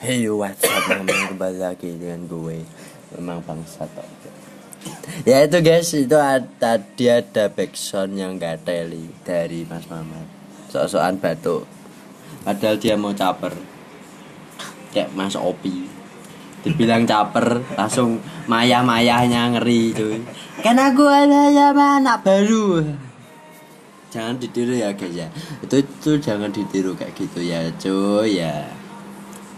Hey what's up? Memang kembali lagi dengan gue Memang bangsa oke. Ya itu guys itu ada, tadi ada backsound yang gak teli dari Mas Mamat. Sok-sokan batuk. Padahal dia mau caper. Kayak Mas Opi. Dibilang caper langsung maya-mayahnya ngeri cuy. Kan aku ada anak baru. Jangan ditiru ya guys ya. Itu, itu jangan ditiru kayak gitu ya cuy ya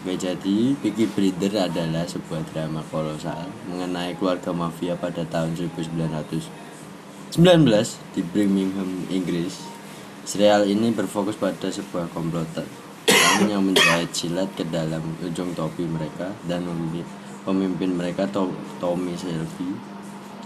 jadi Peaky Blinder adalah sebuah drama kolosal mengenai keluarga mafia pada tahun 1919 di Birmingham, Inggris. Serial ini berfokus pada sebuah komplotan yang menjahit silat ke dalam ujung topi mereka dan memimpin, pemimpin mereka Tommy Shelby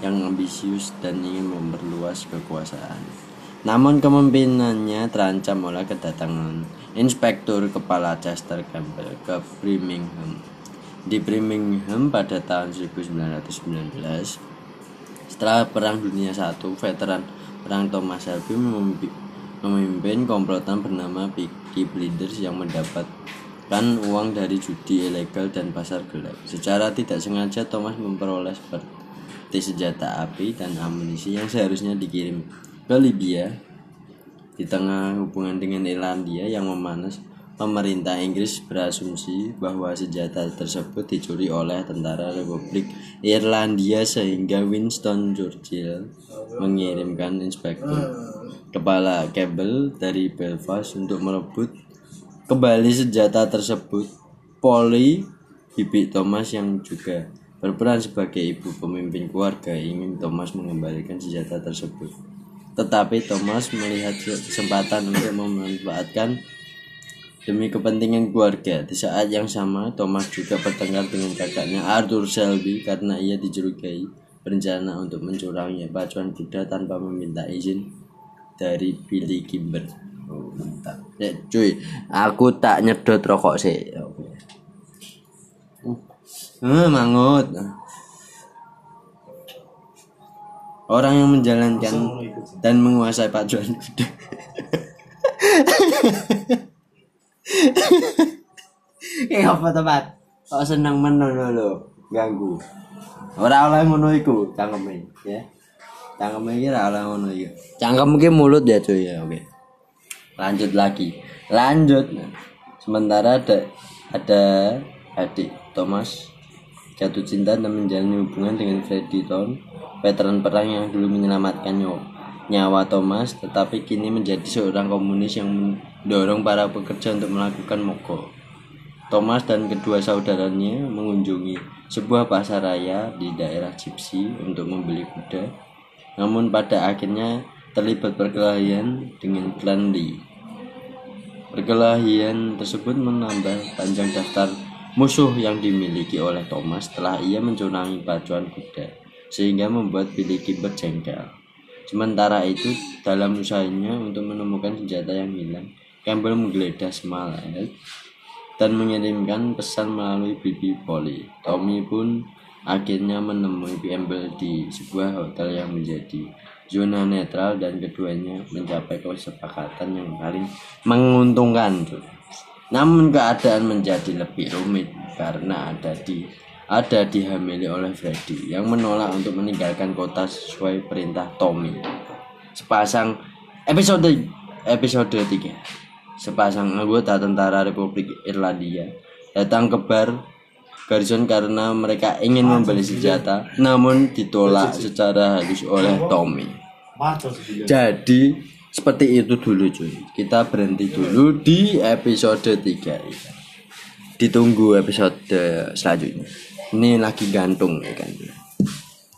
yang ambisius dan ingin memperluas kekuasaan. Namun kepemimpinannya terancam oleh kedatangan Inspektur Kepala Chester Campbell ke Birmingham. Di Birmingham pada tahun 1919, setelah Perang Dunia I, veteran Perang Thomas Shelby memimpin komplotan bernama Peaky Blinders yang mendapatkan uang dari judi ilegal dan pasar gelap. Secara tidak sengaja Thomas memperoleh seperti senjata api dan amunisi yang seharusnya dikirim ke Libya di tengah hubungan dengan Irlandia yang memanas pemerintah Inggris berasumsi bahwa senjata tersebut dicuri oleh tentara Republik Irlandia sehingga Winston Churchill mengirimkan inspektur kepala kabel dari Belfast untuk merebut kembali senjata tersebut. Polly Bibi Thomas yang juga berperan sebagai ibu pemimpin keluarga ingin Thomas mengembalikan senjata tersebut tetapi Thomas melihat kesempatan untuk memanfaatkan demi kepentingan keluarga. Di saat yang sama, Thomas juga bertengkar dengan kakaknya Arthur Shelby karena ia dicurigai berencana untuk mencurangi pacuan kuda tanpa meminta izin dari Billy Kimber. Oh. Ya, cuy, aku tak nyedot rokok sih. Oke. Hmm, mangut. Orang yang menjalankan dan menguasai pacuan kuda. Kayak apa tempat? Kok seneng menurut lo ganggu. Orang oleh ngono iku cangkeme ya. Cangkeme iki ora oleh ngono iki. Cangkem iki mulut ya cuy ya oke. Lanjut lagi. Lanjut. Sementara ada ada adik Thomas jatuh cinta dan menjalin hubungan dengan Freddy Town veteran perang yang dulu menyelamatkan nyawa Thomas, tetapi kini menjadi seorang komunis yang mendorong para pekerja untuk melakukan mogok. Thomas dan kedua saudaranya mengunjungi sebuah pasar raya di daerah Gypsy untuk membeli kuda, namun pada akhirnya terlibat perkelahian dengan klan Lee. Perkelahian tersebut menambah panjang daftar musuh yang dimiliki oleh Thomas setelah ia mencurangi pacuan kuda sehingga membuat Billy Kimber jengkel. Sementara itu, dalam usahanya untuk menemukan senjata yang hilang, Campbell menggeledah Smallhead dan mengirimkan pesan melalui Bibi Polly. Tommy pun akhirnya menemui Campbell di sebuah hotel yang menjadi zona netral dan keduanya mencapai kesepakatan yang paling menguntungkan. Namun keadaan menjadi lebih rumit karena ada di ada dihamili oleh Freddy yang menolak untuk meninggalkan kota sesuai perintah Tommy. Sepasang episode episode 3. Sepasang anggota tentara Republik Irlandia datang ke bar Garrison karena mereka ingin membeli senjata namun ditolak secara halus oleh Tommy. Jadi seperti itu dulu cuy. Kita berhenti dulu di episode 3 Ditunggu episode selanjutnya. Ini lagi gantung ya kan